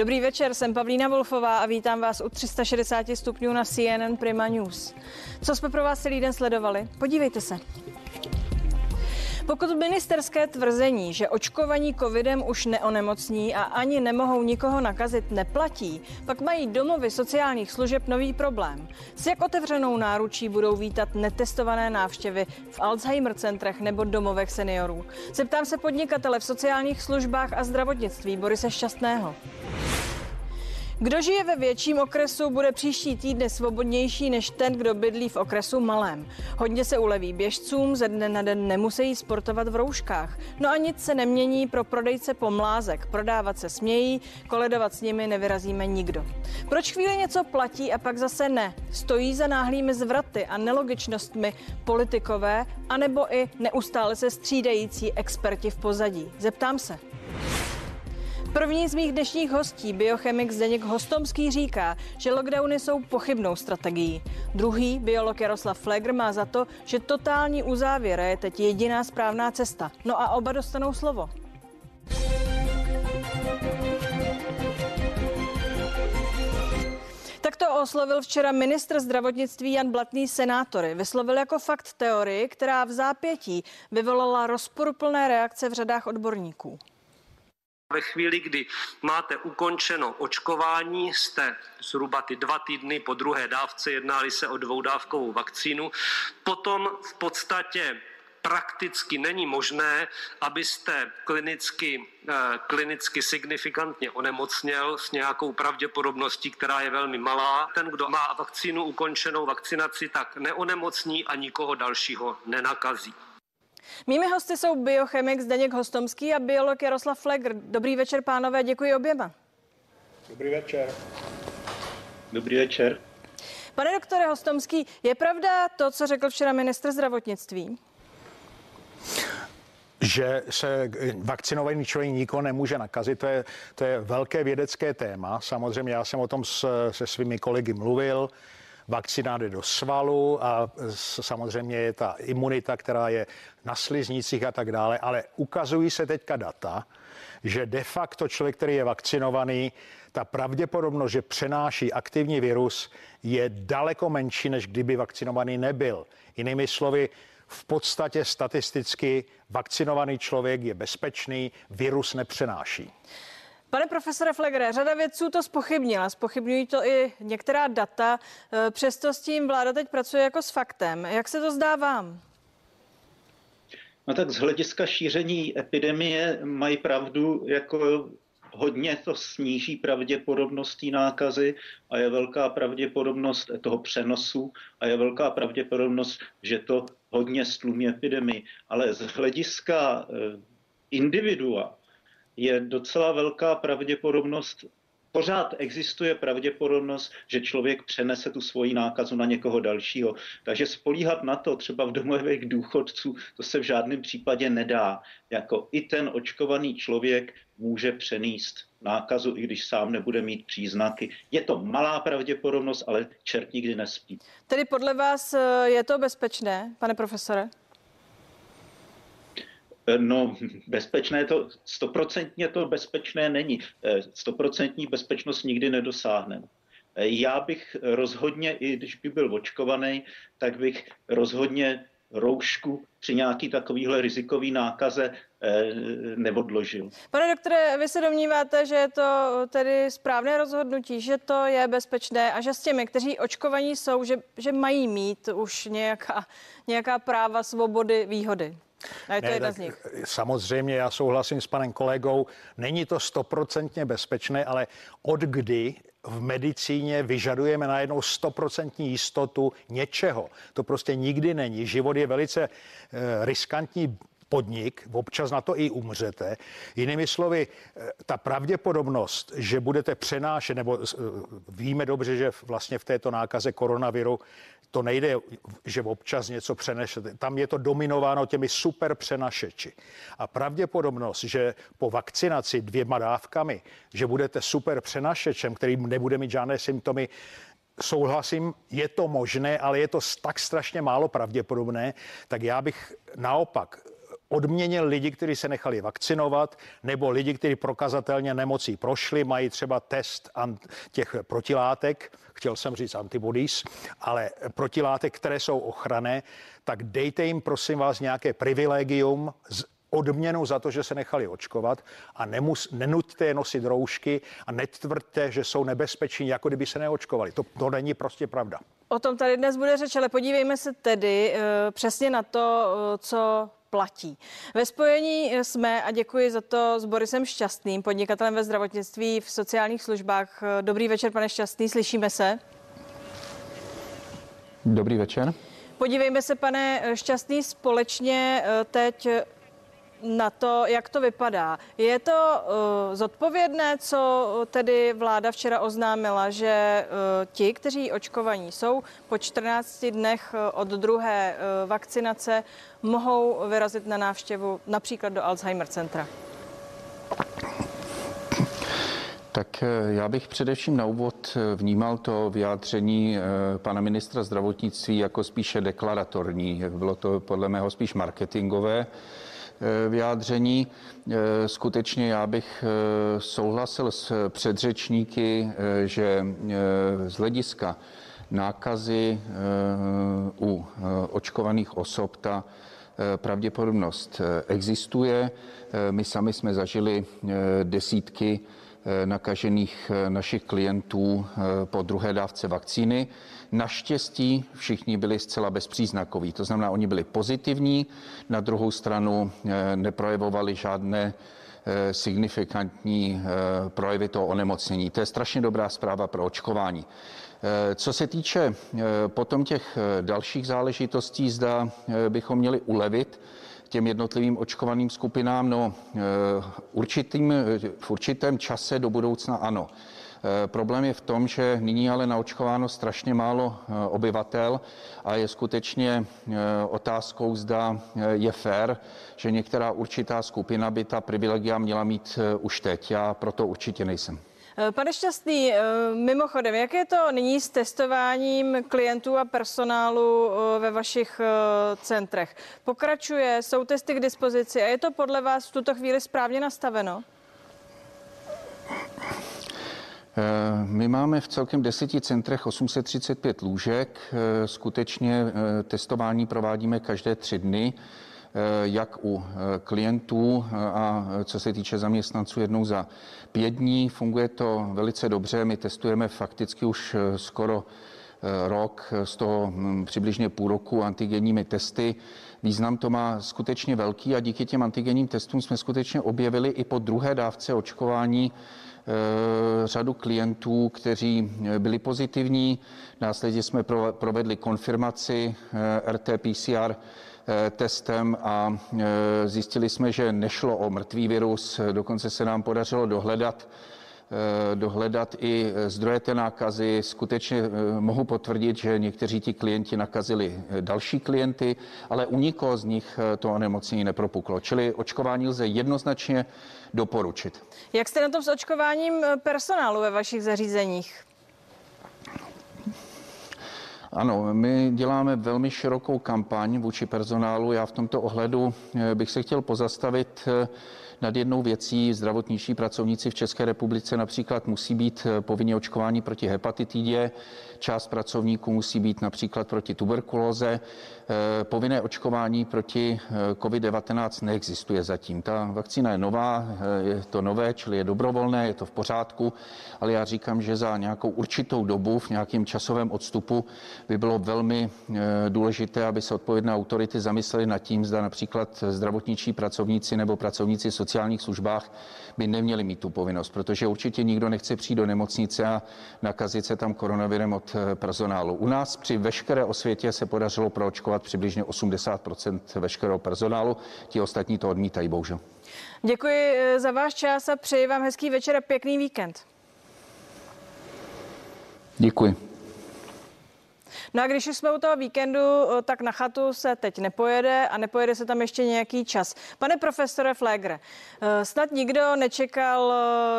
Dobrý večer, jsem Pavlína Wolfová a vítám vás u 360 stupňů na CNN Prima News. Co jsme pro vás celý den sledovali? Podívejte se. Pokud ministerské tvrzení, že očkovaní covidem už neonemocní a ani nemohou nikoho nakazit, neplatí, pak mají domovy sociálních služeb nový problém. S jak otevřenou náručí budou vítat netestované návštěvy v Alzheimer centrech nebo domovech seniorů? Zeptám se podnikatele v sociálních službách a zdravotnictví Borise Šťastného. Kdo žije ve větším okresu, bude příští týdny svobodnější než ten, kdo bydlí v okresu malém. Hodně se uleví běžcům, ze dne na den nemusí sportovat v rouškách. No a nic se nemění pro prodejce pomlázek. Prodávat se smějí, koledovat s nimi nevyrazíme nikdo. Proč chvíli něco platí a pak zase ne? Stojí za náhlými zvraty a nelogičnostmi politikové, anebo i neustále se střídající experti v pozadí? Zeptám se. První z mých dnešních hostí, biochemik Zdeněk Hostomský, říká, že lockdowny jsou pochybnou strategií. Druhý, biolog Jaroslav Flegr, má za to, že totální uzávěra je teď jediná správná cesta. No a oba dostanou slovo. Tak to oslovil včera ministr zdravotnictví Jan Blatný senátory. Vyslovil jako fakt teorii, která v zápětí vyvolala rozporuplné reakce v řadách odborníků. Ve chvíli, kdy máte ukončeno očkování, jste zhruba ty dva týdny po druhé dávce, jednáli se o dvoudávkovou vakcínu, potom v podstatě prakticky není možné, abyste klinicky, eh, klinicky signifikantně onemocněl s nějakou pravděpodobností, která je velmi malá. Ten, kdo má vakcínu ukončenou vakcinaci, tak neonemocní a nikoho dalšího nenakazí. Mými hosty jsou biochemik Zdeněk Hostomský a biolog Jaroslav Flegr. Dobrý večer, pánové, děkuji oběma. Dobrý večer. Dobrý večer. Pane doktore Hostomský, je pravda to, co řekl včera ministr zdravotnictví? že se vakcinovaný člověk nikoho nemůže nakazit, to je, to je velké vědecké téma. Samozřejmě já jsem o tom s, se svými kolegy mluvil vakcína jde do svalu a samozřejmě je ta imunita, která je na sliznicích a tak dále, ale ukazují se teďka data, že de facto člověk, který je vakcinovaný, ta pravděpodobnost, že přenáší aktivní virus, je daleko menší, než kdyby vakcinovaný nebyl. Jinými slovy, v podstatě statisticky vakcinovaný člověk je bezpečný, virus nepřenáší. Pane profesore Flegre, řada vědců to spochybnila, spochybňují to i některá data, e, přesto s tím vláda teď pracuje jako s faktem. Jak se to zdá vám? No tak z hlediska šíření epidemie mají pravdu, jako hodně to sníží pravděpodobnost nákazy a je velká pravděpodobnost toho přenosu a je velká pravděpodobnost, že to hodně stlumí epidemii. Ale z hlediska e, individua je docela velká pravděpodobnost, pořád existuje pravděpodobnost, že člověk přenese tu svoji nákazu na někoho dalšího. Takže spolíhat na to třeba v domovech důchodců, to se v žádném případě nedá. Jako i ten očkovaný člověk může přenést nákazu, i když sám nebude mít příznaky. Je to malá pravděpodobnost, ale čert nikdy nespí. Tedy podle vás eh, je to bezpečné, pane profesore? Eh, no, bezpečné to, stoprocentně to bezpečné není. Eh, stoprocentní bezpečnost nikdy nedosáhneme. Eh, já bych rozhodně, i když by byl očkovaný, tak bych rozhodně roušku při nějaký takovýhle rizikový nákaze neodložil. Pane doktore, vy se domníváte, že je to tedy správné rozhodnutí, že to je bezpečné a že s těmi, kteří očkovaní jsou, že, že mají mít už nějaká, nějaká práva, svobody, výhody? A je to ne, jedna z nich. Samozřejmě já souhlasím s panem kolegou, není to stoprocentně bezpečné, ale od kdy v medicíně vyžadujeme najednou stoprocentní jistotu něčeho. To prostě nikdy není. Život je velice eh, riskantní podnik, občas na to i umřete. Jinými slovy, eh, ta pravděpodobnost, že budete přenášet, nebo eh, víme dobře, že vlastně v této nákaze koronaviru to nejde, že občas něco přenešete. Tam je to dominováno těmi super přenašeči. A pravděpodobnost, že po vakcinaci dvěma dávkami, že budete super přenašečem, který nebude mít žádné symptomy, souhlasím, je to možné, ale je to tak strašně málo pravděpodobné, tak já bych naopak odměnil lidi, kteří se nechali vakcinovat, nebo lidi, kteří prokazatelně nemocí prošli, mají třeba test těch protilátek, chtěl jsem říct antibodies, ale protilátek, které jsou ochranné, tak dejte jim prosím vás nějaké privilegium z odměnu za to, že se nechali očkovat a nemus, nenuďte je nosit roušky a netvrďte, že jsou nebezpeční, jako kdyby se neočkovali. To, to není prostě pravda. O tom tady dnes bude řeč, ale podívejme se tedy uh, přesně na to, uh, co platí. Ve spojení jsme, a děkuji za to, s Borisem Šťastným, podnikatelem ve zdravotnictví v sociálních službách. Dobrý večer, pane Šťastný, slyšíme se? Dobrý večer. Podívejme se, pane Šťastný, společně teď na to, jak to vypadá. Je to uh, zodpovědné, co tedy vláda včera oznámila, že uh, ti, kteří očkovaní jsou, po 14 dnech uh, od druhé uh, vakcinace mohou vyrazit na návštěvu například do Alzheimer centra? Tak já bych především na úvod vnímal to vyjádření pana ministra zdravotnictví jako spíše deklaratorní. Bylo to podle mého spíš marketingové. Eh, vyjádření. Eh, skutečně já bych eh, souhlasil s předřečníky, že z hlediska nákazy u očkovaných osob ta pravděpodobnost existuje. My sami jsme zažili desítky nakažených našich klientů po druhé dávce vakcíny. Naštěstí všichni byli zcela bezpříznakoví, to znamená, oni byli pozitivní, na druhou stranu eh, neprojevovali žádné eh, signifikantní eh, projevy toho onemocnění. To je strašně dobrá zpráva pro očkování. Co se týče potom těch dalších záležitostí, zda bychom měli ulevit těm jednotlivým očkovaným skupinám, no určitým, v určitém čase do budoucna ano. Eh, problém je v tom, že nyní ale naočkováno strašně málo eh, obyvatel a je skutečně eh, otázkou, zda je fér, že některá určitá skupina by ta privilegia měla mít už teď. Já proto určitě nejsem. Pane Šťastný, mimochodem, jak je to nyní s testováním klientů a personálu ve vašich centrech? Pokračuje, jsou testy k dispozici a je to podle vás v tuto chvíli správně nastaveno? Eh, my máme v celkem deseti centrech 835 lůžek. Eh, skutečně eh, testování provádíme každé tři dny, jak u klientů a co se týče zaměstnanců jednou za pět dní. Funguje to velice dobře. My testujeme fakticky už skoro rok, z toho hm, přibližně půl roku antigenními testy. Význam to má skutečně velký a díky těm antigenním testům jsme skutečně objevili i po druhé dávce očkování Eh, řadu klientů, kteří eh, byli pozitivní. Následně jsme provedli konfirmaci eh, RT-PCR testem a zjistili jsme, že nešlo o mrtvý virus, dokonce se nám podařilo dohledat dohledat i zdroje té nákazy. Skutečně mohu potvrdit, že někteří ti klienti nakazili další klienty, ale u nikoho z nich to onemocnění nepropuklo. Čili očkování lze jednoznačně doporučit. Jak jste na tom s očkováním eh, personálu ve vašich zařízeních? Ano, my děláme velmi širokou kampaň vůči personálu. Já v tomto ohledu eh, bych se chtěl pozastavit eh, nad jednou věcí. Zdravotničtí pracovníci v České republice například musí být povinně očkováni proti hepatitidě, část pracovníků musí být například proti tuberkulóze. Eh, povinné očkování proti eh, COVID-19 neexistuje zatím. Ta vakcína je nová, eh, je to nové, čili je dobrovolné, je to v pořádku, ale já říkám, že za nějakou určitou dobu, v nějakém časovém odstupu, by bylo velmi důležité, aby se odpovědné autority zamyslely nad tím, zda například zdravotničí pracovníci nebo pracovníci v sociálních službách by neměli mít tu povinnost, protože určitě nikdo nechce přijít do nemocnice a nakazit se tam koronavirem od personálu. U nás při veškeré osvětě se podařilo proočkovat přibližně 80% veškerého personálu. Ti ostatní to odmítají, bohužel. Děkuji eh, za váš čas a přeji vám hezký večer a pěkný víkend. Děkuji. No a když jsme u toho víkendu, tak na chatu se teď nepojede a nepojede se tam ještě nějaký čas. Pane profesore Flegre, snad nikdo nečekal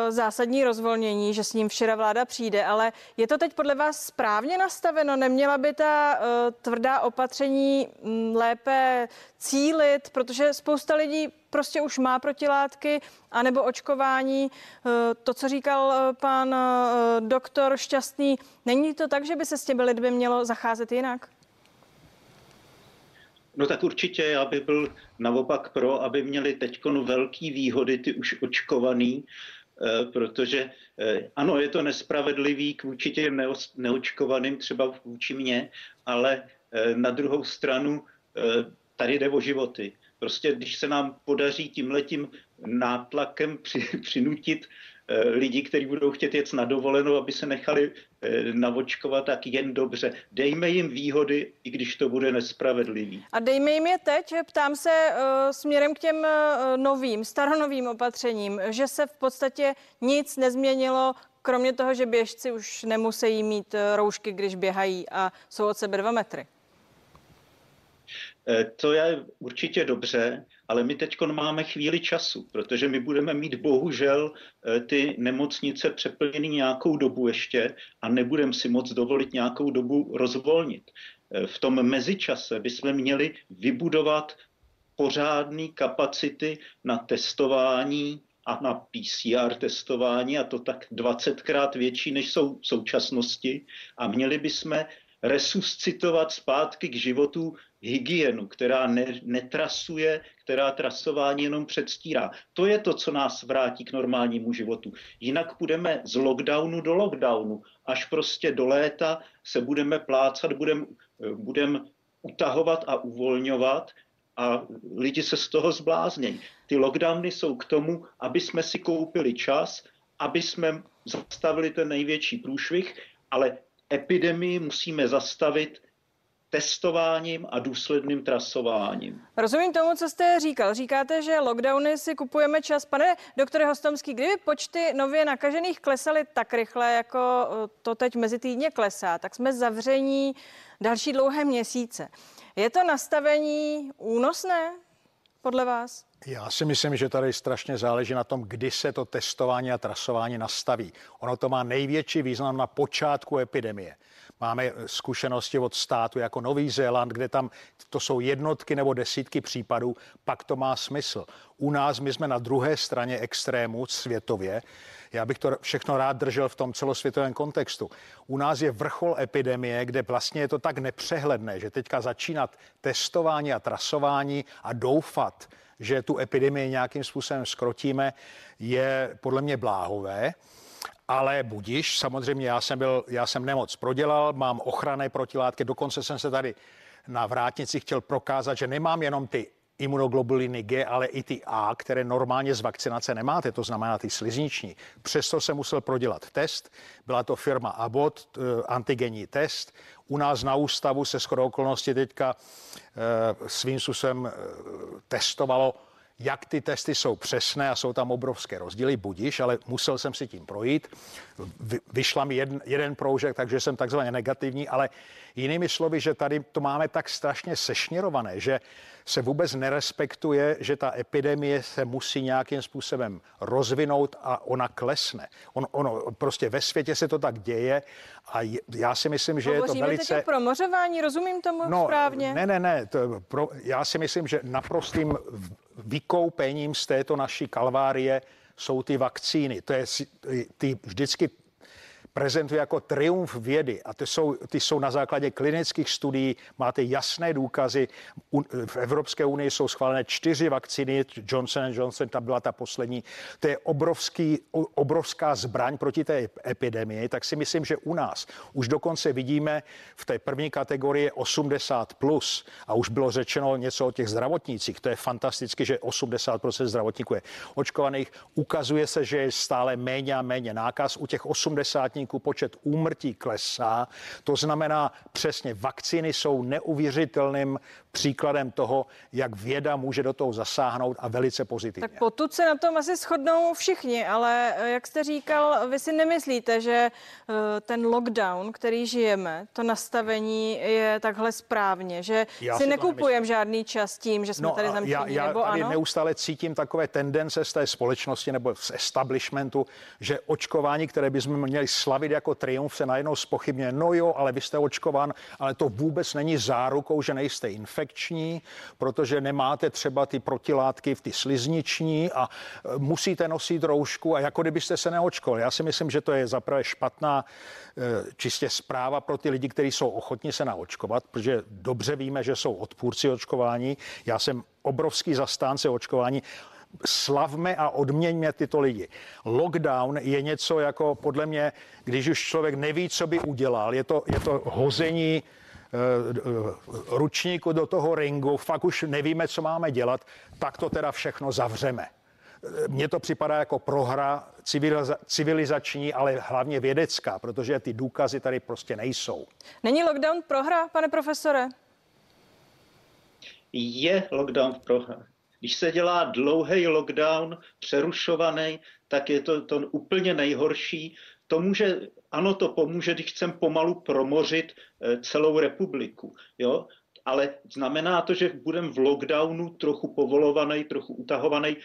zásadní rozvolnění, že s ním včera vláda přijde, ale je to teď podle vás správně nastaveno? Neměla by ta tvrdá opatření mm, lépe cílit, protože spousta lidí prostě už má protilátky, anebo očkování. Eh, to, co říkal eh, pan eh, doktor Šťastný, není to tak, že by se s těmi lidmi mělo zacházet jinak? No tak určitě, já bych byl naopak pro, aby měli teď velký výhody ty už očkovaný, protože ano, je to nespravedlivý k vůči těm neočkovaným, třeba vůči mně, ale na druhou stranu tady jde o životy. Prostě když se nám podaří tímhletím nátlakem při, přinutit eh, lidi, kteří budou chtět jet na dovolenou, aby se nechali eh, navočkovat, tak jen dobře. Dejme jim výhody, i když to bude nespravedlivý. A dejme jim je teď. Ptám se uh, směrem k těm novým, staronovým opatřením, že se v podstatě nic nezměnilo, kromě toho, že běžci už nemusí mít roušky, když běhají a jsou od sebe dva metry. Eh, to je určitě dobře, ale my teď máme chvíli času, protože my budeme mít bohužel eh, ty nemocnice přeplněny nějakou dobu ještě a nebudeme si moc dovolit nějakou dobu rozvolnit. Eh, v tom mezičase bychom měli vybudovat pořádné kapacity na testování a na PCR testování a to tak 20krát větší, než jsou v současnosti a měli bychom resuscitovat zpátky k životu hygienu, která ne, netrasuje, která trasování jenom předstírá. To je to, co nás vrátí k normálnímu životu. Jinak půjdeme z lockdownu do lockdownu. Až prostě do léta se budeme plácat, budeme budem utahovat a uvolňovat a lidi se z toho zbláznějí. Ty lockdowny jsou k tomu, aby jsme si koupili čas, aby jsme zastavili ten největší průšvih, ale epidemii musíme zastavit testováním a důsledným trasováním. Rozumím tomu, co jste říkal. Říkáte, že lockdowny si kupujeme čas. Pane doktore Hostomský, kdyby počty nově nakažených klesaly tak rychle, jako eh, to teď mezi týdně klesá, tak jsme zavření další dlouhé měsíce. Je to nastavení únosné podle vás? Já si myslím, že tady strašně záleží na tom, kdy se to testování a trasování nastaví. Ono to má největší význam na počátku epidemie. Máme zkušenosti od státu jako Nový Zéland, kde tam to jsou jednotky nebo desítky případů, pak to má smysl. U nás my jsme na druhé straně extrému světově. Já bych to všechno rád držel v tom celosvětovém kontextu. U nás je vrchol epidemie, kde vlastně je to tak nepřehledné, že teďka začínat testování a trasování a doufat, že tu epidemii nějakým způsobem skrotíme, je podle mě bláhové. Ale budiš, samozřejmě já jsem, byl, já jsem nemoc prodělal, mám ochranné protilátky, dokonce jsem se tady na vrátnici chtěl prokázat, že nemám jenom ty imunoglobuliny G, ale i ty A, které normálně z vakcinace nemáte, to znamená ty slizniční. Přesto jsem musel prodělat test. Byla to firma Abbott, eh, antigenní test. U nás na ústavu se shodou okolností teďka eh, svým způsobem eh, testovalo jak ty testy jsou přesné a jsou tam obrovské rozdíly, budíš, ale musel jsem si tím projít. Vyšla mi jeden, jeden proužek, takže jsem takzvaně negativní, ale jinými slovy, že tady to máme tak strašně sešněrované, že se vůbec nerespektuje, že ta epidemie se musí nějakým způsobem rozvinout a ona klesne. On, ono, prostě ve světě se to tak děje a já si myslím, že Hovoříme je to velice... teď o promořování, rozumím tomu no, správně? Ne, ne, ne, to, pro, já si myslím, že naprostým vykoupením z této naší kalvárie jsou ty vakcíny. To je ty vždycky prezentuje jako triumf vědy a ty jsou, ty jsou na základě klinických studií, máte jasné důkazy. V Evropské unii jsou schválené čtyři vakcíny, Johnson Johnson, ta byla ta poslední. To je obrovský, obrovská zbraň proti té epidemii, tak si myslím, že u nás už dokonce vidíme v té první kategorii 80 plus a už bylo řečeno něco o těch zdravotnících. To je fantasticky, že 80% zdravotníků je očkovaných. Ukazuje se, že je stále méně a méně nákaz. U těch 80 účastníků, počet úmrtí klesá. To znamená přesně, vakcíny jsou neuvěřitelným příkladem toho, jak věda může do toho zasáhnout a velice pozitivně. Tak potud se na tom asi shodnou všichni, ale eh, jak jste říkal, vy si nemyslíte, že eh, ten lockdown, který žijeme, to nastavení je takhle správně, že já si, si nekupujeme žádný čas tím, že jsme no, tady zamčení, já, já nebo tady ano? neustále cítím takové tendence z té společnosti nebo z establishmentu, že očkování, které bychom měli slavit jako triumf, se najednou spochybně. No jo, ale vy jste očkován, ale to vůbec není zárukou, že nejste infekční, protože nemáte třeba ty protilátky v ty slizniční a e, musíte nosit roušku a jako kdybyste se neočkovali. Já si myslím, že to je zaprvé špatná e, čistě zpráva pro ty lidi, kteří jsou ochotni se naočkovat, protože dobře víme, že jsou odpůrci očkování. Já jsem obrovský zastánce očkování slavme a odměňme tyto lidi. Lockdown je něco jako podle mě, když už člověk neví, co by udělal, je to, je to hození eh, ručníku do toho ringu, fakt už nevíme, co máme dělat, tak to teda všechno zavřeme. Mně to připadá jako prohra civiliza- civilizační, ale hlavně vědecká, protože ty důkazy tady prostě nejsou. Není lockdown prohra, pane profesore? Je lockdown prohra. Když se dělá dlouhý lockdown, přerušovaný, tak je to to úplně nejhorší. To může, ano, to pomůže, když chcem pomalu promořit eh, celou republiku. Jo? ale znamená to, že budeme v lockdownu trochu povolovaný, trochu utahovaný,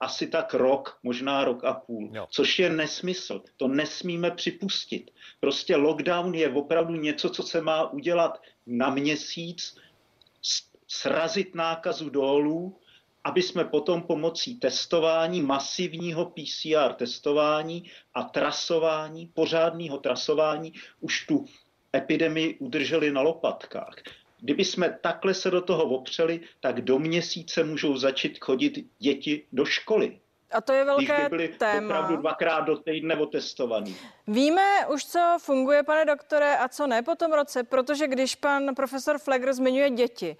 asi tak rok, možná rok a půl, jo. což je nesmysl. To nesmíme připustit. Prostě lockdown je opravdu něco, co se má udělat na měsíc, srazit nákazu dolů, aby jsme potom pomocí testování, masivního PCR testování a trasování, pořádného trasování, už tu epidemii udrželi na lopatkách. Kdyby jsme takhle se do toho opřeli, tak do měsíce můžou začít chodit děti do školy. A to je velké by byly téma. opravdu dvakrát do týdne otestovaný. Víme už, co funguje, pane doktore, a co ne po tom roce, protože když pan profesor Flegr zmiňuje děti,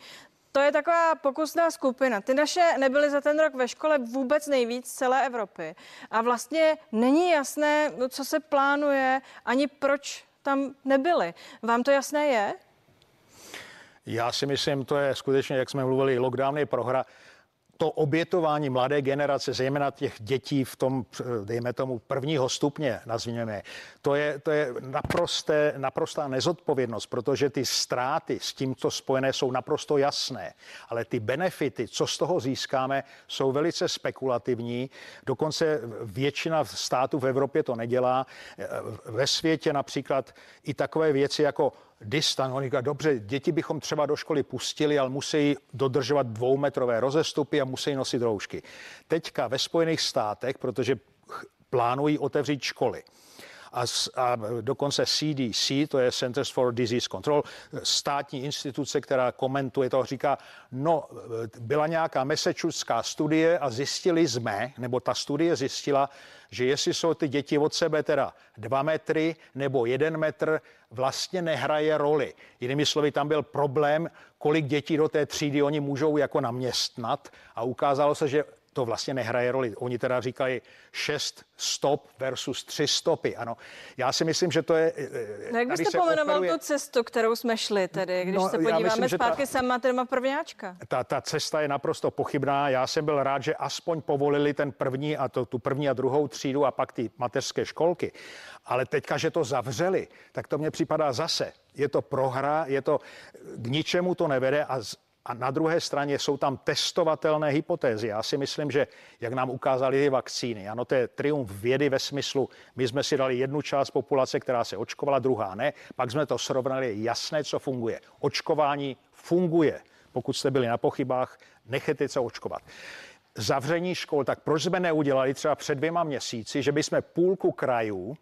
to je taková pokusná skupina. Ty naše nebyly za ten rok ve škole vůbec nejvíc celé Evropy. A vlastně není jasné, co se plánuje, ani proč tam nebyly. Vám to jasné je? Já si myslím, to je skutečně, jak jsme mluvili, lockdown je prohra to obětování mladé generace, zejména těch dětí v tom, dejme tomu, prvního stupně, nazvěme, to je, to je naprosté, naprostá nezodpovědnost, protože ty ztráty s tímto spojené jsou naprosto jasné, ale ty benefity, co z toho získáme, jsou velice spekulativní. Dokonce většina států v Evropě to nedělá. Ve světě například i takové věci jako distan. On říká, dobře, děti bychom třeba do školy pustili, ale musí dodržovat dvoumetrové rozestupy a musí nosit roušky. Teďka ve Spojených státech, protože plánují otevřít školy, a, a dokonce CDC, to je Centers for Disease Control, státní instituce, která komentuje to, říká, no, byla nějaká Massachusettská studie a zjistili jsme, nebo ta studie zjistila, že jestli jsou ty děti od sebe teda dva metry nebo jeden metr, vlastně nehraje roli. Jinými slovy, tam byl problém, kolik dětí do té třídy oni můžou jako naměstnat a ukázalo se, že to vlastně nehraje roli. Oni teda říkají šest stop versus tři stopy. Ano, já si myslím, že to je... Eh, no jak byste pomenoval operuje... tu cestu, kterou jsme šli tedy, když no, se podíváme myslím, zpátky ta, sama téma prvňáčka? Ta, ta cesta je naprosto pochybná. Já jsem byl rád, že aspoň povolili ten první a to, tu první a druhou třídu a pak ty mateřské školky. Ale teďka, že to zavřeli, tak to mně připadá zase. Je to prohra, je to k ničemu to nevede a a na druhé straně jsou tam testovatelné hypotézy. Já si myslím, že jak nám ukázaly ty vakcíny, ano, to je triumf vědy ve smyslu, my jsme si dali jednu část populace, která se očkovala, druhá ne, pak jsme to srovnali, jasné, co funguje. Očkování funguje. Pokud jste byli na pochybách, nechejte se očkovat. Zavření škol, tak proč jsme neudělali třeba před dvěma měsíci, že bychom půlku krajů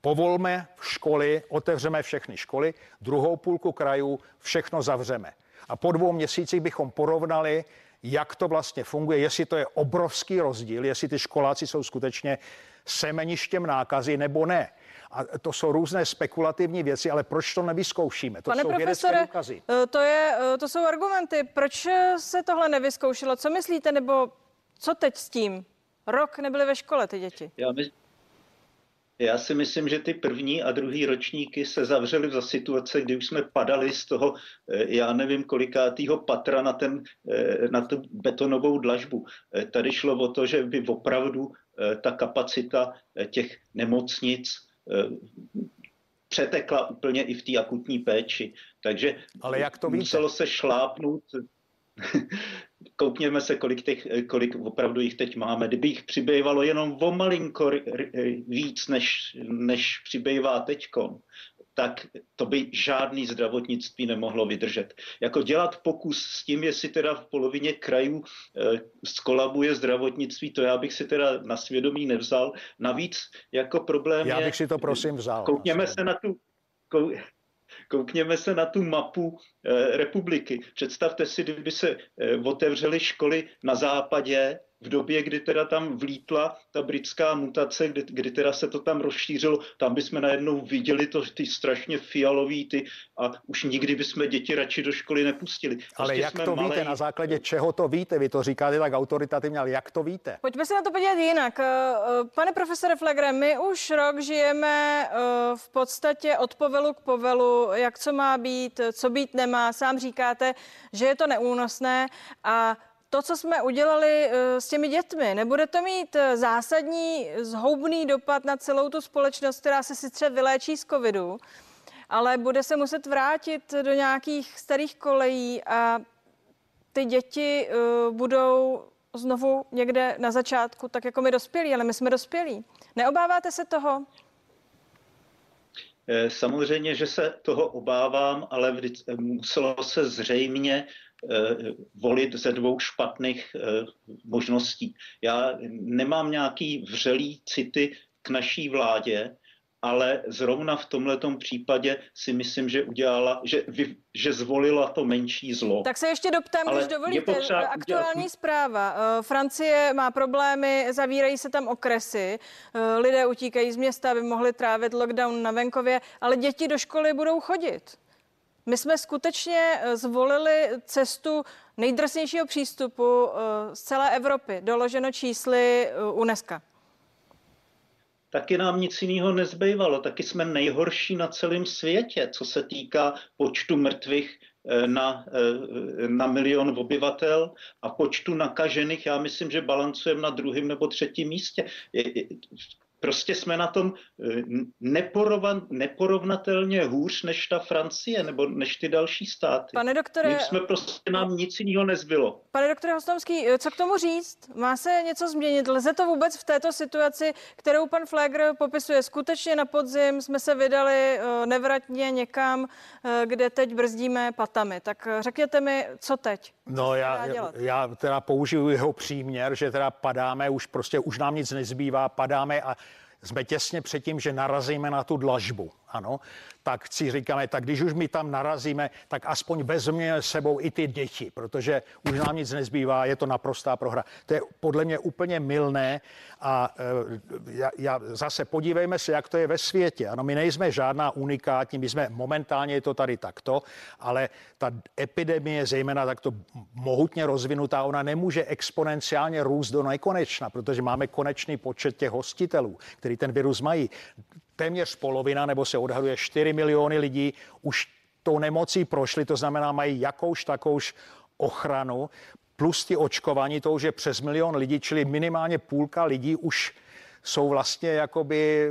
povolme školy, otevřeme všechny školy, druhou půlku krajů všechno zavřeme a po dvou měsících bychom porovnali, jak to vlastně funguje, jestli to je obrovský rozdíl, jestli ty školáci jsou skutečně semeništěm nákazy nebo ne. A to jsou různé spekulativní věci, ale proč to nevyzkoušíme? To Pane jsou profesore, důkazy. Eh, to, je, eh, to jsou argumenty. Proč se tohle nevyzkoušelo? Co myslíte, nebo co teď s tím? Rok nebyly ve škole ty děti. Já, my, Já si myslím, že ty první a druhý ročníky se zavřely za situace, kdy už jsme padali z toho, eh, já nevím kolikátýho patra na, ten, eh, na tu betonovou dlažbu. Eh, tady šlo o to, že by opravdu ta kapacita těch nemocnic přetekla úplně i v té akutní péči. Takže Ale jak to muselo víte? se šlápnout koukněme se, kolik, těch, kolik opravdu jich teď máme. Kdyby jich přibývalo jenom o malinko víc, než, než přibývá teďko, tak to by žádný zdravotnictví nemohlo vydržet. Jako dělat pokus s tím, jestli teda v polovině krajů e, skolabuje zdravotnictví, to já bych si teda na svědomí nevzal. Navíc jako problém Já bych je, si to prosím vzal. Koukněme se na tu, kou, Koukněme se na tu mapu e, republiky. Představte si, kdyby se e, otevřely školy na západě, v době, kdy teda tam vlítla ta britská mutace, kdy, kdy teda se to tam rozšířilo, tam bychom najednou viděli to, ty strašně fialový ty a už nikdy bychom děti radši do školy nepustili. Prostě ale jak to malej... víte, na základě čeho to víte? Vy to říkáte tak autoritativně, ale jak to víte? Pojďme se na to podívat jinak. Eh, eh, pane profesore Flegre, my už rok žijeme eh, v podstatě od povelu k povelu, jak co má být, co být nemá. Sám říkáte, že je to neúnosné a to, co jsme udělali eh, s těmi dětmi, nebude to mít eh, zásadní zhoubný dopad na celou tu společnost, která se sice vyléčí z covidu, ale bude se muset vrátit do nějakých starých kolejí a ty děti eh, budou znovu někde na začátku, tak jako my dospělí, ale my jsme dospělí. Neobáváte se toho? Samozřejmě, že se toho obávám, ale muselo se zřejmě volit ze dvou špatných eh, možností. Já nemám nějaký vřelý city k naší vládě, ale zrovna v tomto případě si myslím, že udělala, že, že zvolila to menší zlo. Tak se ještě doptám, ale když dovolíte. Aktuální udělat... zpráva. Eh, Francie má problémy, zavírají se tam okresy, lidé utíkají z města, aby mohli trávit lockdown na venkově, ale děti do školy budou chodit. My jsme skutečně eh, zvolili cestu nejdrsnějšího přístupu eh, z celé Evropy, doloženo čísly eh, UNESCO. Taky nám nic jiného nezbývalo. Taky jsme nejhorší na celém světě, co se týká počtu mrtvých na, na milion obyvatel a počtu nakažených. Já myslím, že balancujeme na druhém nebo třetím místě prostě jsme na tom eh, neporovan, neporovnatelně hůř než ta Francie nebo než ty další státy. Pane doktore... My jsme prostě, nám nic jiného nezbylo. Pane doktore Hostomský, eh, co k tomu říct? Má se něco změnit? Lze to vůbec v této situaci, kterou pan Flegr popisuje? Skutečně na podzim jsme se vydali eh, nevratně někam, kde teď brzdíme patami. Tak řekněte mi, co teď? No já, já teda použiju jeho příměr, že teda padáme, už prostě už nám nic nezbývá, padáme a jsme těsně před tím, že narazíme na tu dlažbu. Ano, tak si říkáme, tak když už my tam narazíme, tak aspoň vezměme sebou i ty děti, protože už nám nic nezbývá, je to naprostá prohra. To je podle mě úplně milné a e, já, já, zase podívejme se, jak to je ve světě. Ano, my nejsme žádná unikátní, my jsme momentálně je to tady takto, ale ta epidemie, zejména takto mohutně rozvinutá, ona nemůže exponenciálně růst do nekonečna, protože máme konečný počet těch hostitelů, který ten virus mají téměř polovina, nebo se odhaduje 4 miliony lidí už tou nemocí prošli, to znamená, mají jakouž takouž ochranu, plus ti očkování, to už je přes milion lidí, čili minimálně půlka lidí už jsou vlastně jakoby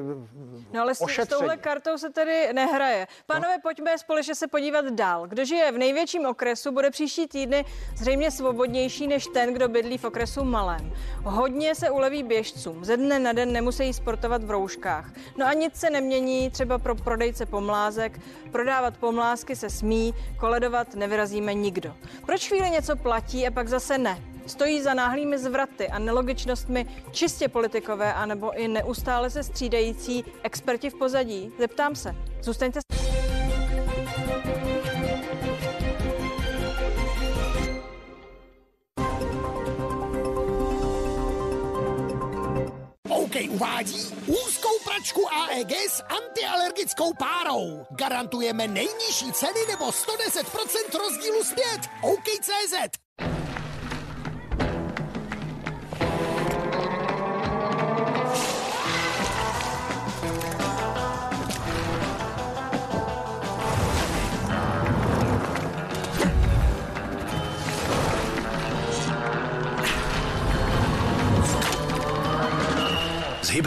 No ale s, s touhle kartou se tedy nehraje. Pánové, no. pojďme společně se podívat dál. Kdo žije v největším okresu, bude příští týdny zřejmě svobodnější než ten, kdo bydlí v okresu malém. Hodně se uleví běžcům. Ze dne na den nemusí sportovat v rouškách. No a nic se nemění třeba pro prodejce pomlázek. Prodávat pomlázky se smí, koledovat nevyrazíme nikdo. Proč chvíli něco platí a pak zase ne? Stojí za náhlými zvraty a nelogičnostmi čistě politikové anebo i neustále se střídající experti v pozadí? Zeptám se. Zůstaňte. OK uvádí úzkou pračku AEG s antialergickou párou. Garantujeme nejnižší ceny nebo 110% rozdílu zpět. OK.cz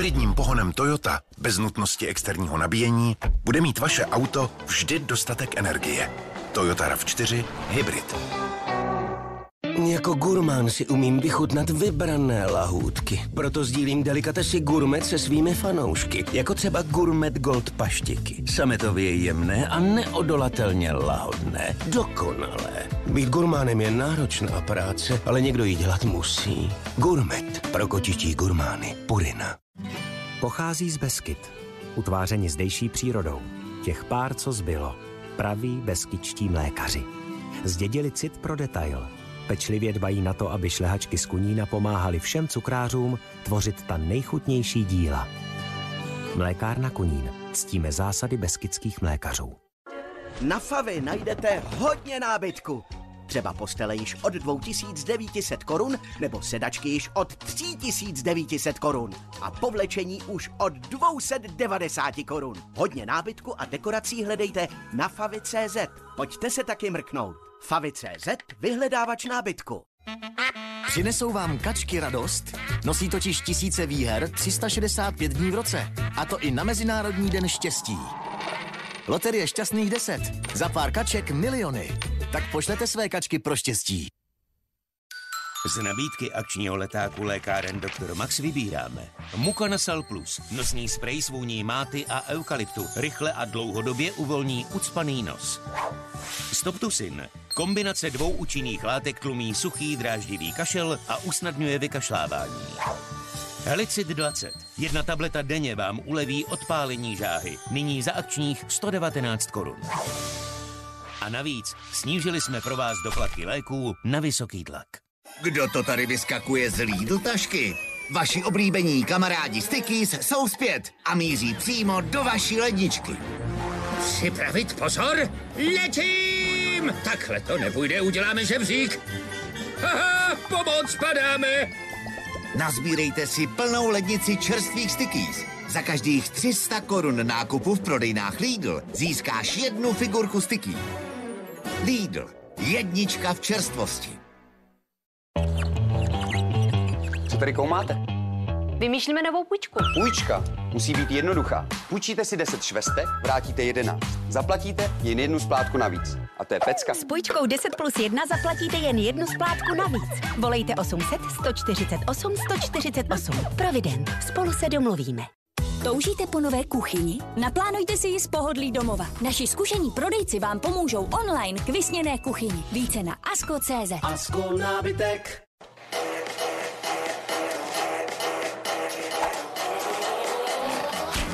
hybridním pohonem Toyota bez nutnosti externího nabíjení bude mít vaše auto vždy dostatek energie. Toyota RAV4 Hybrid. Jako gurmán si umím vychutnat vybrané lahůdky. Proto sdílím delikatesy gourmet se svými fanoušky, jako třeba Gourmet Gold paštiky. Sametově jemné a neodolatelně lahodné. Dokonalé. Být gurmánem je náročná práce, ale někdo ji dělat musí. Gourmet pro kočičí gurmány. Purina. Pochází z Beskyt, utvářeni zdejší přírodou. Těch pár, co zbylo. Praví beskyčtí mlékaři. Zdědili cit pro detail. Pečlivě dbají na to, aby šlehačky z Kunína pomáhali všem cukrářům tvořit ta nejchutnější díla. Mlékárna Kunín. Ctíme zásady beskytských mlékařů. Na Favy najdete hodně nábytku. Třeba postele již od 2900 korun nebo sedačky již od 3900 korun a povlečení už od 290 korun. Hodně nábytku a dekorací hledejte na favy.cz. Pojďte se taky mrknout. Favy.cz vyhledávač nábytku. Přinesou vám kačky radost? Nosí totiž tisíce výher 365 dní v roce. A to i na Mezinárodní den štěstí. Loterie šťastných 10. Za pár kaček miliony. Tak pošlete své kačky pro štěstí. Z nabídky akčního letáku lékáren Dr. Max vybíráme. Mukanasal Plus, nosný sprej s vůní máty a eukalyptu, rychle a dlouhodobě uvolní ucpaný nos. Stoptusin, kombinace dvou účinných látek tlumí suchý dráždivý kašel a usnadňuje vykašlávání. Helicid 20. Jedna tableta denně vám uleví odpálení žáhy. Nyní za akčních 119 korun. A navíc snížili jsme pro vás doplatky léků na vysoký tlak. Kdo to tady vyskakuje z Lidl tašky? Vaši oblíbení kamarádi Stickies jsou zpět a míří přímo do vaší ledničky. Připravit pozor, letím! Takhle to nepůjde, uděláme žebřík. Haha, pomoc, padáme! Nazbírejte si plnou lednici čerstvých Stickies. Za každých 300 korun nákupu v prodejnách Lidl získáš jednu figurku Sticky. Lidl, jednička v čerstvosti. Co tady koumáte? Vymýšlíme novou půjčku. Půjčka musí být jednoduchá. Půjčíte si 10 švestek, vrátíte 11. Zaplatíte jen jednu splátku navíc. A to je pecka. S půjčkou 10 plus 1 zaplatíte jen jednu splátku navíc. Volejte 800 148 148. Provident. Spolu se domluvíme. Toužíte po nové kuchyni? Naplánujte si ji z pohodlí domova. Naši zkušení prodejci vám pomůžou online k vysněné kuchyni. Více na asko.cz. Asko nábytek.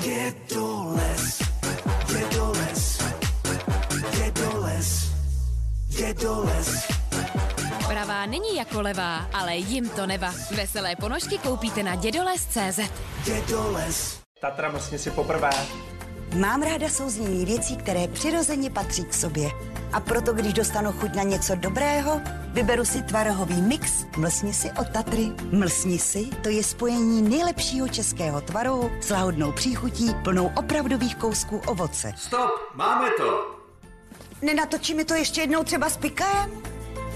Jde do les, jde do les, jde do les, jde do les. Pravá není jako levá, ale jim to neva. Veselé ponožky koupíte na dědoles.cz. Dědoles. Tatra vlastně si poprvé. Mám ráda souznění věcí, které přirozeně patří k sobě. A proto, když dostanu chuť na něco dobrého, vyberu si tvarohový mix Mlsni si od Tatry. Mlsni si, to je spojení nejlepšího českého tvarohu s lahodnou příchutí plnou opravdových kousků ovoce. Stop, máme to. Nenatočí mi to ještě jednou třeba s pikem?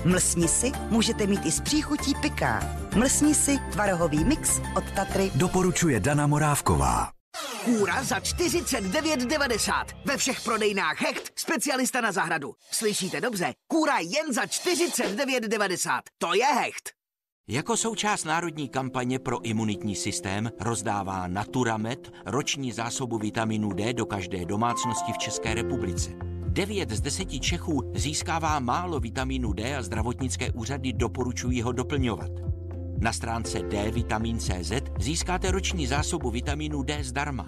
Mlsni si můžete mít i s příchutí piká. Mlsni si tvarohový mix od Tatry. Doporučuje Dana Morávková. Kůra za 49,90. Ve všech prodejnách Hecht, specialista na zahradu. Slyšíte dobře, kůra jen za 49,90. To je Hecht. Jako součást národní kampaně pro imunitní systém rozdává Naturamed roční zásobu vitaminu D do každé domácnosti v České republice. 9 z 10 Čechů získává málo vitamínu D a zdravotnické úřady doporučují ho doplňovat. Na stránce dvitamin.cz získáte roční zásobu vitamínu D zdarma.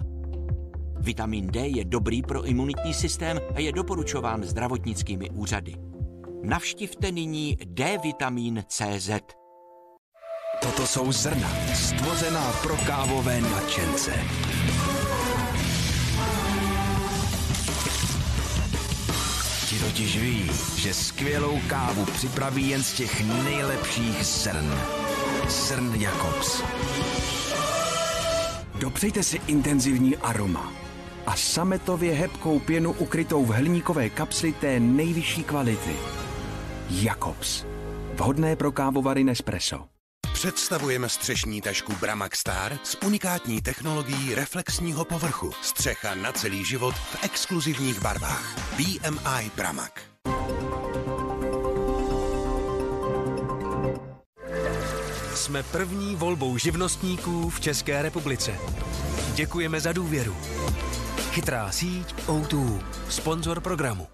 Vitamin D je dobrý pro imunitní systém a je doporučován zdravotnickými úřady. Navštivte nyní dvitamin.cz. Toto jsou zrna, stvořená pro kávové nadšence. Ti totiž ví, že skvělou kávu připraví jen z těch nejlepších zrn. Zrn Jakobs. Dopřejte si intenzivní aroma a sametově hebkou pěnu ukrytou v hliníkové kapsli té nejvyšší kvality. Jakobs. Vhodné pro kávovary Nespresso. Představujeme střešní tašku Bramax Star s unikátní technologií reflexního povrchu. Střecha na celý život v exkluzivních barvách. BMI Bramax. Jsme první volbou živnostníků v České republice. Děkujeme za důvěru. Chytrá síť O2, sponzor programu.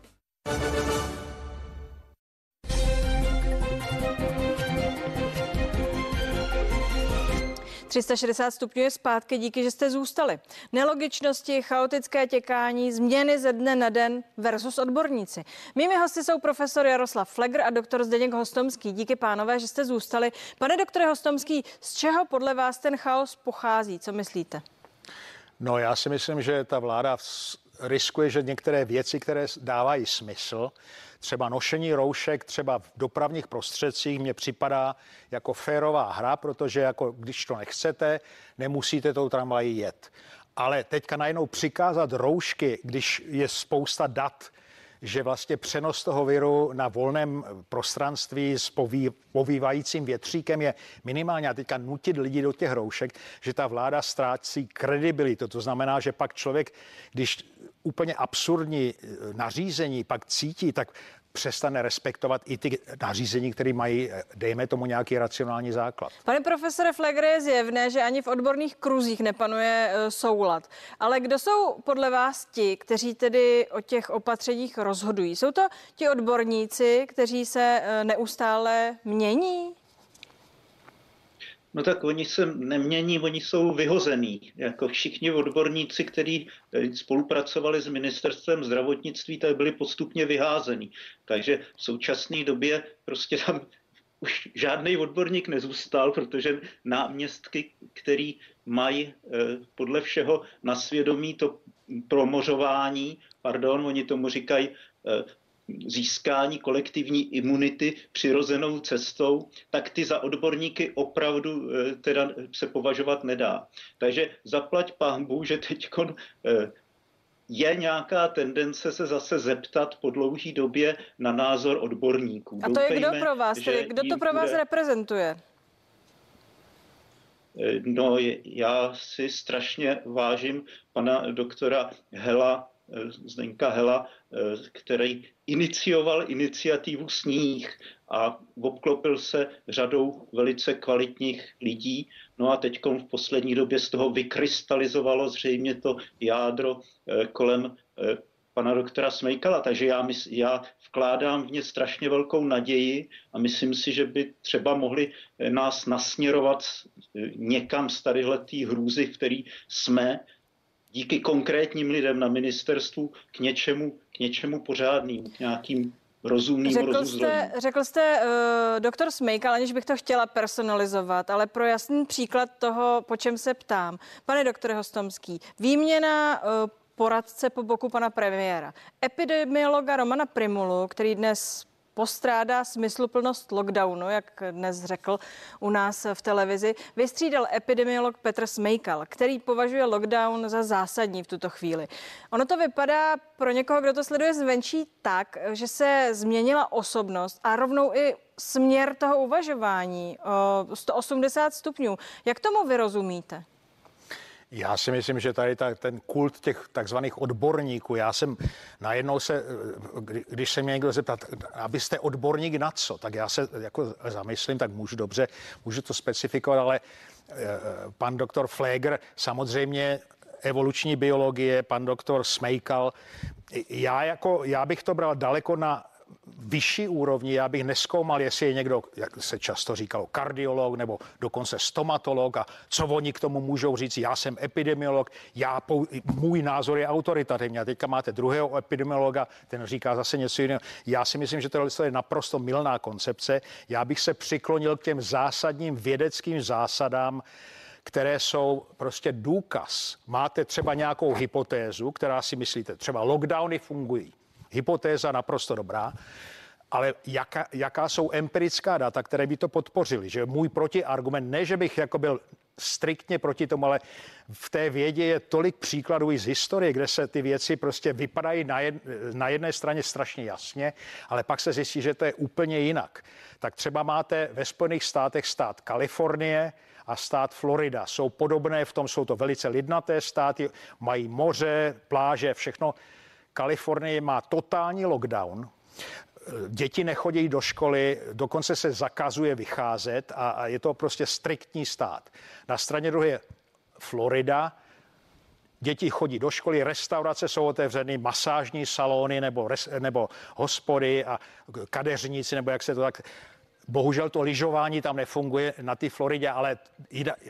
360 stupňů je zpátky, díky, že jste zůstali. Nelogičnosti, chaotické těkání, změny ze dne na den versus odborníci. Mými hosty jsou profesor Jaroslav Flegr a doktor Zdeněk Hostomský. Díky pánové, že jste zůstali. Pane doktore Hostomský, z čeho podle vás ten chaos pochází? Co myslíte? No já si myslím, že ta vláda riskuje, že některé věci, které dávají smysl, třeba nošení roušek třeba v dopravních prostředcích mně připadá jako férová hra, protože jako když to nechcete, nemusíte tou tramvají jet. Ale teďka najednou přikázat roušky, když je spousta dat, že vlastně přenos toho viru na volném prostranství s poví, povývajícím větříkem je minimálně a teďka nutit lidi do těch roušek, že ta vláda ztrácí kredibilitu. To znamená, že pak člověk, když úplně absurdní eh, nařízení pak cítí, tak přestane respektovat i ty nařízení, které mají, eh, dejme tomu, nějaký racionální základ. Pane profesore Flegre, je zjevné, že ani v odborných kruzích nepanuje eh, soulad. Ale kdo jsou podle vás ti, kteří tedy o těch opatřeních rozhodují? Jsou to ti odborníci, kteří se neustále mění? No tak oni se nemění, oni jsou vyhození. Jako všichni odborníci, kteří eh, spolupracovali s ministerstvem zdravotnictví, tak byli postupně vyházení. Takže v současné době prostě tam už žádný odborník nezůstal, protože náměstky, který mají eh, podle všeho na svědomí to promořování, pardon, oni tomu říkají eh, získání kolektivní imunity přirozenou cestou, tak ty za odborníky opravdu eh, teda se považovat nedá. Takže zaplať pambu, že teď eh, je nějaká tendence se zase zeptat po dlouhé době na názor odborníků. A to je kdo pro vás? Tedy kdo to pro vás bude... reprezentuje? Eh, no, já si strašně vážím pana doktora Hela, Zdenka Hela, který inicioval iniciativu Sníh a obklopil se řadou velice kvalitních lidí. No a teď v poslední době z toho vykrystalizovalo zřejmě to jádro eh, kolem eh, pana doktora Smejkala, takže já, mys, já vkládám v ně strašně velkou naději a myslím si, že by třeba mohli eh, nás nasměrovat někam z tadyhletý hrůzy, v který jsme, díky konkrétním lidem na ministerstvu k něčemu, k něčemu pořádným, k nějakým rozumným řekl jste, řekl jste uh, doktor Smejkal, aniž bych to chtěla personalizovat, ale pro jasný příklad toho, po čem se ptám. Pane doktore Hostomský, výměna uh, poradce po boku pana premiéra. Epidemiologa Romana Primulu, který dnes postrádá smysluplnost lockdownu, jak dnes řekl u nás v televizi, vystřídal epidemiolog Petr Smejkal, který považuje lockdown za zásadní v tuto chvíli. Ono to vypadá pro někoho, kdo to sleduje zvenčí tak, že se změnila osobnost a rovnou i směr toho uvažování o 180 stupňů. Jak tomu vyrozumíte? Já si myslím, že tady ta, ten kult těch takzvaných odborníků, já jsem najednou se, když se mě někdo zeptat, abyste odborník na co, tak já se jako zamyslím, tak můžu dobře, můžu to specifikovat, ale eh, pan doktor Fleger samozřejmě evoluční biologie, pan doktor Smejkal. Já, jako, já bych to bral daleko na vyšší úrovni, já bych neskoumal, jestli je někdo, jak se často říkalo, kardiolog nebo dokonce stomatolog a co oni k tomu můžou říct. Já jsem epidemiolog, já, můj názor je autoritativní. A teďka máte druhého epidemiologa, ten říká zase něco jiného. Já si myslím, že tohle je naprosto milná koncepce. Já bych se přiklonil k těm zásadním vědeckým zásadám, které jsou prostě důkaz. Máte třeba nějakou hypotézu, která si myslíte, třeba lockdowny fungují hypotéza naprosto dobrá, ale jaká, jaká jsou empirická data, které by to podpořily? Že můj protiargument, ne, že bych jako byl striktně proti tomu, ale v té vědě je tolik příkladů i z historie, kde se ty věci prostě vypadají na, jed, na jedné straně strašně jasně, ale pak se zjistí, že to je úplně jinak. Tak třeba máte ve Spojených státech stát Kalifornie, a stát Florida. Jsou podobné v tom, jsou to velice lidnaté státy, mají moře, pláže, všechno. Kalifornie má totální lockdown, děti nechodí do školy, dokonce se zakazuje vycházet a, a je to prostě striktní stát. Na straně druhé Florida, děti chodí do školy, restaurace jsou otevřeny, masážní salony nebo, res, nebo hospody a kadeřníci, nebo jak se to tak Bohužel to lyžování tam nefunguje na té Floridě, ale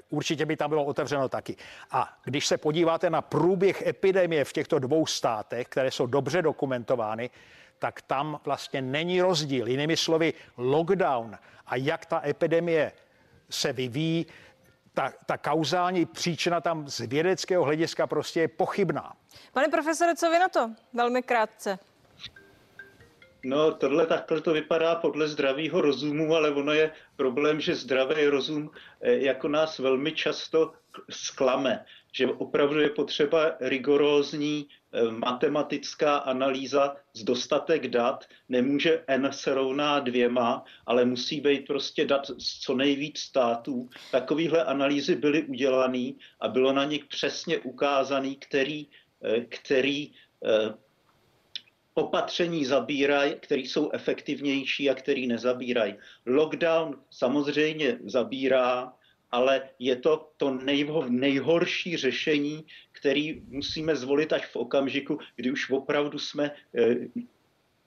určitě by tam bylo otevřeno taky. A když se podíváte na průběh epidemie v těchto dvou státech, které jsou dobře dokumentovány, tak tam vlastně není rozdíl. Jinými slovy, lockdown a jak ta epidemie se vyvíjí, ta, ta kauzální příčina tam z vědeckého hlediska prostě je pochybná. Pane profesore, co vy na to? Velmi krátce. No, tohle takhle to vypadá podle zdravého rozumu, ale ono je problém, že zdravý rozum eh, jako nás velmi často sklame, že opravdu je potřeba rigorózní eh, matematická analýza z dostatek dat. Nemůže n se rovná dvěma, ale musí být prostě dat z co nejvíc států. Takovéhle analýzy byly udělané a bylo na nich přesně ukázaný, který, eh, který opatření zabírají, které jsou efektivnější a které nezabírají. Lockdown samozřejmě zabírá, ale je to to nejho, nejhorší řešení, který musíme zvolit až v okamžiku, kdy už opravdu jsme eh,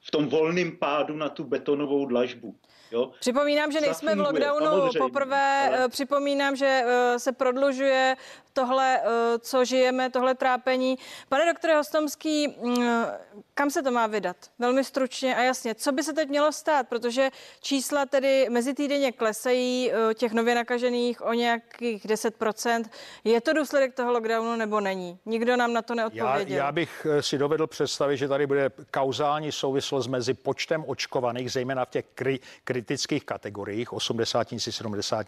v tom volném pádu na tu betonovou dlažbu. Jo? Připomínám, že nejsme Zafunguje, v lockdownu samozřejmě, poprvé. Ale... Eh, připomínám, že eh, se prodlužuje tohle, eh, co žijeme, tohle trápení. Pane doktore Hostomský, mm, kam se to má vydat? Velmi stručně a jasně. Co by se teď mělo stát? Protože čísla tedy mezi týdenně klesají těch nově nakažených o nějakých 10%. Je to důsledek toho lockdownu nebo není? Nikdo nám na to neodpověděl. Já, já bych si dovedl představit, že tady bude kauzální souvislost mezi počtem očkovaných, zejména v těch kri, kritických kategoriích, 80 70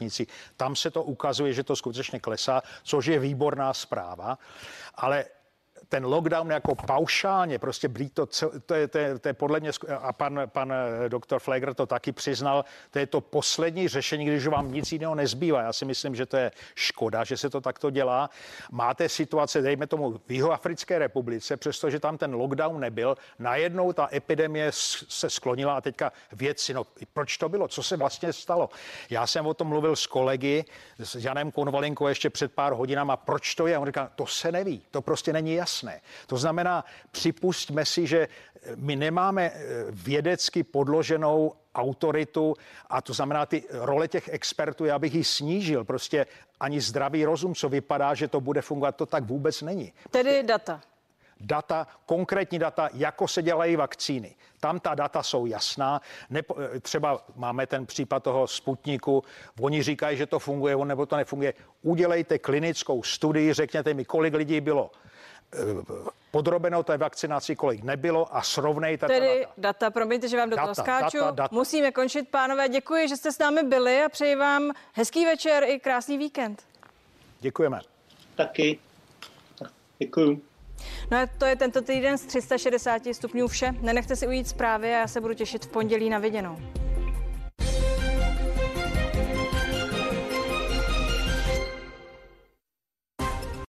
Tam se to ukazuje, že to skutečně klesá, což je je výborná zpráva, ale ten lockdown jako paušálně, prostě blí to, to, je, to, je, to je podle mě, a pan, pan eh, doktor Flegr to taky přiznal, to je to poslední řešení, když vám nic jiného nezbývá. Já si myslím, že to je škoda, že se to takto dělá. Máte situace, dejme tomu, v Jihoafrické republice, přestože tam ten lockdown nebyl, najednou ta epidemie se sklonila a teďka věci, no proč to bylo, co se vlastně stalo? Já jsem o tom mluvil s kolegy, s Janem Konvalinkou ještě před pár hodinama, proč to je? On říká, to se neví, to prostě není jasné jasné. To znamená, připustíme si, že my nemáme eh, vědecky podloženou autoritu a to znamená ty role těch expertů, já bych ji snížil. Prostě ani zdravý rozum, co vypadá, že to bude fungovat, to tak vůbec není. Tedy data data, konkrétní data, jako se dělají vakcíny. Tam ta data jsou jasná. Nepo, eh, třeba máme ten případ toho Sputniku, oni říkají, že to funguje, on nebo to nefunguje. Udělejte klinickou studii, řekněte mi, kolik lidí bylo podrobeno té vakcinaci, kolik nebylo a srovnejte Tedy data. data, promiňte, že vám do data, toho skáču. Data, data. Musíme končit, pánové. Děkuji, že jste s námi byli a přeji vám hezký večer i krásný víkend. Děkujeme. Taky. Děkuji. No a to je tento týden z 360 stupňů vše. Nenechte si ujít zprávy a já se budu těšit v pondělí na viděnou.